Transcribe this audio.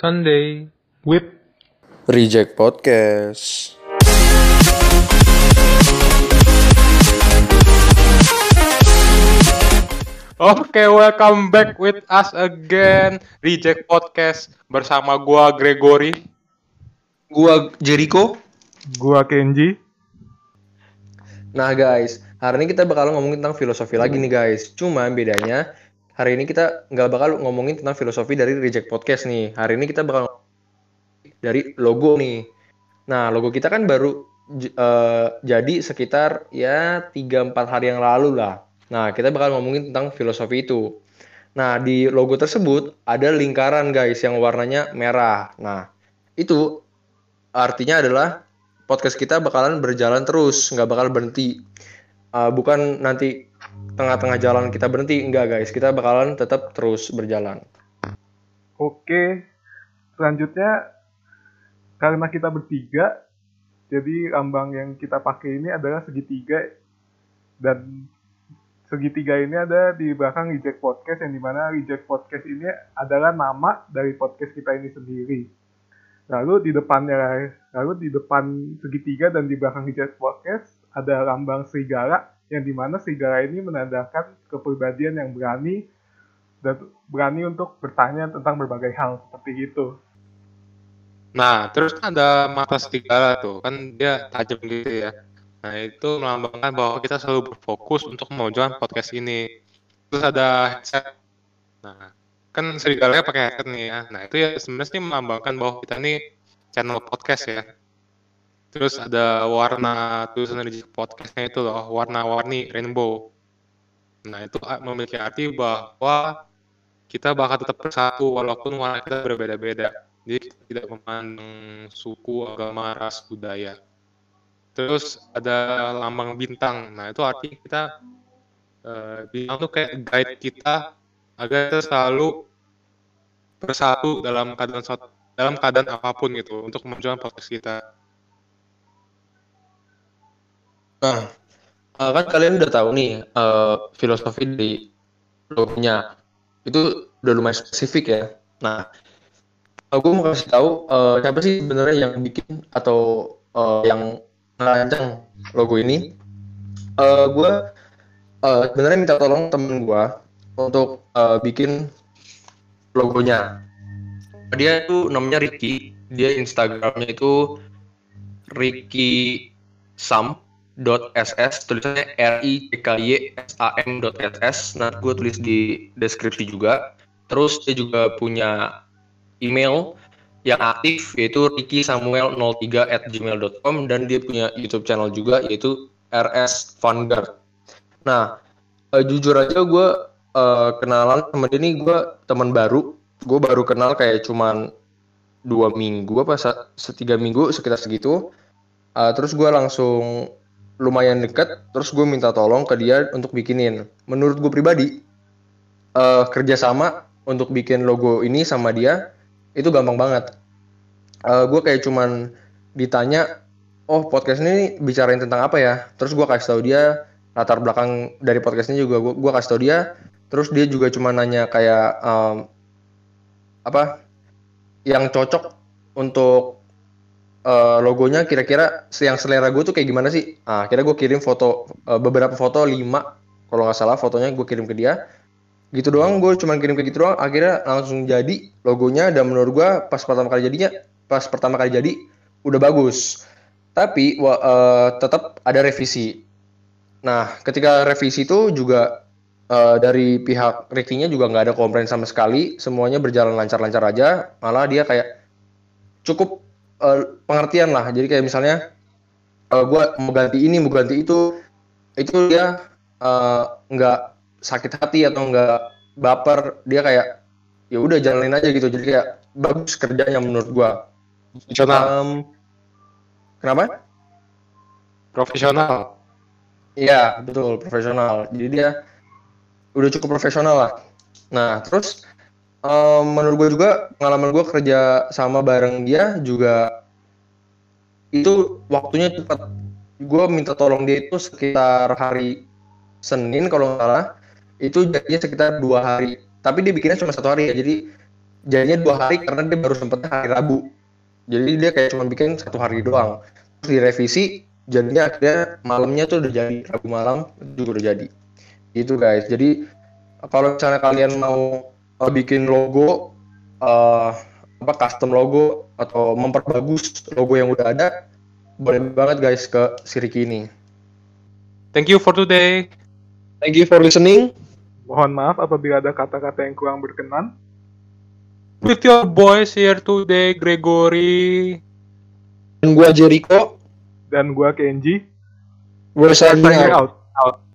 Sunday with Reject Podcast. Oke, welcome back with us again Reject Podcast bersama gua Gregory. Gua Jericho. Gua Kenji. Nah guys, hari ini kita bakal ngomongin tentang filosofi lagi nih guys. Cuma bedanya hari ini kita nggak bakal ngomongin tentang filosofi dari Reject Podcast nih. Hari ini kita bakal dari logo nih. Nah logo kita kan baru eh, jadi sekitar ya 3-4 hari yang lalu lah. Nah kita bakal ngomongin tentang filosofi itu. Nah di logo tersebut ada lingkaran guys yang warnanya merah. Nah itu artinya adalah podcast kita bakalan berjalan terus, nggak bakal berhenti. Uh, bukan nanti tengah-tengah jalan kita berhenti, enggak guys. Kita bakalan tetap terus berjalan. Oke. Selanjutnya karena kita bertiga, jadi lambang yang kita pakai ini adalah segitiga dan segitiga ini ada di belakang Reject Podcast yang di mana Reject Podcast ini adalah nama dari podcast kita ini sendiri. Lalu di depannya, lalu di depan segitiga dan di belakang Reject Podcast ada lambang serigala yang di mana serigala ini menandakan kepribadian yang berani dan berani untuk bertanya tentang berbagai hal seperti itu. Nah, terus kan ada mata serigala tuh, kan dia tajam gitu ya. Nah, itu melambangkan bahwa kita selalu berfokus untuk memajukan podcast ini. Terus ada headset. Nah, kan serigalanya pakai headset nih ya. Nah, itu ya sebenarnya melambangkan bahwa kita ini channel podcast ya. Terus ada warna tulisan di podcastnya itu loh, warna-warni rainbow. Nah, itu a- memiliki arti bahwa kita bakal tetap bersatu walaupun warna kita berbeda-beda. Jadi kita tidak memandang suku, agama, ras, budaya. Terus ada lambang bintang. Nah, itu artinya kita eh, bintang tuh kayak guide kita agar kita selalu bersatu dalam keadaan dalam keadaan apa pun gitu untuk kemajuan podcast kita. Nah, uh, kan kalian udah tahu nih uh, filosofi dari logonya. Itu udah lumayan spesifik ya. Nah, gue mau kasih tahu uh, siapa sih sebenarnya yang bikin atau uh, yang ngerancang logo ini. Uh, gue uh, sebenarnya minta tolong temen gue untuk uh, bikin logonya. Dia tuh namanya Ricky. Dia Instagramnya itu Ricky Sam .ss tulisannya r i c k y s a m .ss nanti gue tulis di deskripsi juga terus dia juga punya email yang aktif yaitu Ricky Samuel 03 at gmail.com dan dia punya YouTube channel juga yaitu RS Vanguard. Nah, eh, jujur aja gue eh, kenalan sama dia nih gue teman baru. Gue baru kenal kayak cuman dua minggu apa se- setiga minggu sekitar segitu. Eh, terus gue langsung lumayan deket. Terus gue minta tolong ke dia untuk bikinin. Menurut gue pribadi eh, kerjasama untuk bikin logo ini sama dia itu gampang banget. Eh, gue kayak cuman ditanya, oh podcast ini bicarain tentang apa ya? Terus gue kasih tahu dia latar belakang dari podcastnya juga gue gue kasih tahu dia. Terus dia juga cuma nanya kayak em, apa yang cocok untuk eh, logonya kira-kira yang selera gue tuh kayak gimana sih? Ah, akhirnya gue kirim foto eh, beberapa foto lima. Kalau nggak salah fotonya gue kirim ke dia. Gitu doang gue cuman kirim ke gitu doang. Akhirnya langsung jadi logonya dan menurut gue pas pertama kali jadinya pas pertama kali jadi udah bagus. Tapi wa, eh, tetap ada revisi. Nah ketika revisi itu juga eh, dari pihak Ricky-nya juga nggak ada komplain sama sekali. Semuanya berjalan lancar-lancar aja. Malah dia kayak cukup eh, pengertian lah. Jadi kayak misalnya eh, gue mau ganti ini mau ganti itu itu dia eh, nggak sakit hati atau nggak baper. Dia kayak ya udah jalanin aja gitu. Jadi kayak bagus kerjanya menurut gua. Profesional, Em, kenapa? Profesional. Iya betul. Profesional. Jadi dia udah cukup profesional lah. Nah terus em, menurut gue juga pengalaman gue kerja sama bareng dia juga itu waktunya cepat. Gue minta tolong dia itu sekitar hari Senin kalau nggak salah. Itu jadinya sekitar dua hari. Tapi dia bikinnya cuma satu hari ya. Jadi jadinya dua hari karena dia baru sempetnya hari Rabu. Jadi dia kayak cuma bikin satu hari doang. Terus direvisi jadinya akhirnya malamnya tuh udah jadi. Rabu malam itu juga udah jadi. Gitu guys. Jadi kalau misalnya kalian mau uh, bikin logo uh, apa custom logo atau memperbagus logo yang udah ada boleh banget guys ke Siriki ini Thank you for today. thank you for listening Mohon maaf apabila ada kata-kata yang kurang berkenan. With your boys here today, Gregory. dan gua Jericho Dan gua Kenji. we're signing Signing out out.